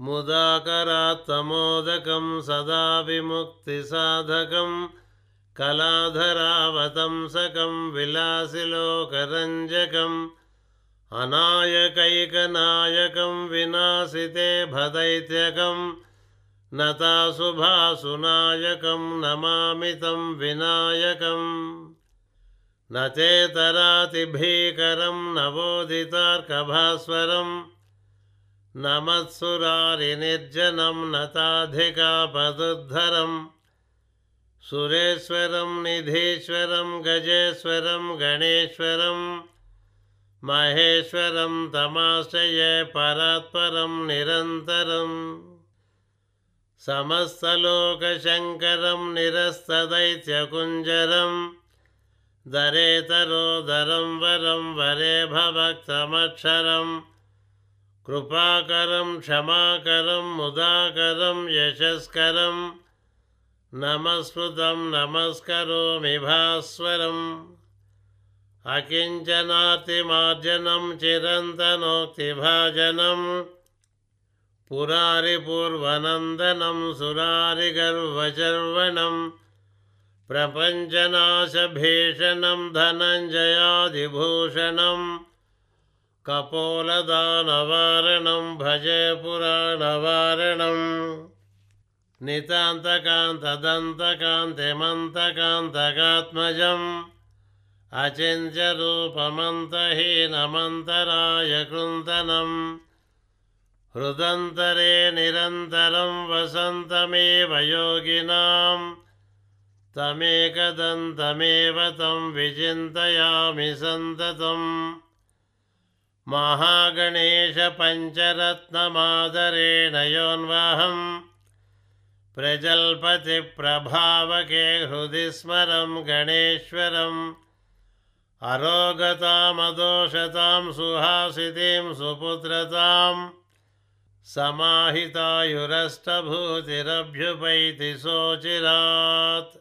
मुदाकरात्तमोदकं सदा विमुक्तिसाधकं कलाधरावतंसकं विलासिलोकरञ्जकम् अनायकैकनायकं विनाशिते भदैत्यकं नताशुभासुनायकं नमामितं विनायकम् न चेतरातिभीकरं नवोदितार्कभास्वरम् నమత్సురారినిర్జనం నతాధికాపదుద్ధరం సురేశ్వరం నిధీశ్వరం గజేశ్వరం గణేశ్వరం మహేశ్వరం తమాశయ పరాత్పరం నిరంతరం సమస్తలోకశంకరం నిరస్తదైత్యకుంజరం దరేతరోదరం వరం వరే భవక్తమక్షరం कृपाकरं क्षमाकरं मुदाकरं यशस्करं नमस्कृतं नमस्करोमि भास्वरम्। अकिञ्चनातिमार्जनं चिरन्तनोक्तिभाजनं पुरारिपूर्वनन्दनं सुरारिगर्वचर्वणम् प्रपञ्चनाशभीषणं धनञ्जयादिभूषणं कपोलदानवारणं भजे पुराणवारणम् नितान्तकान्तदन्तकान्तिमन्तकान्तकात्मजम् अचिन्त्यरूपमन्तहीनमन्तराय कृन्तनम्। हृदन्तरे निरन्तरं वसन्तमेव योगिनाम् तमेकदन्तमेव तं विचिन्तयामि सन्ततम् महागणेशपञ्चरत्नमादरेण योन्वहं प्रजल्पतिप्रभावके हृदि स्मरं गणेश्वरम् अरोगतामदोषतां सुहासितीं सुपुत्रतां समाहितायुरष्टभूतिरभ्युपैति सोचिरात्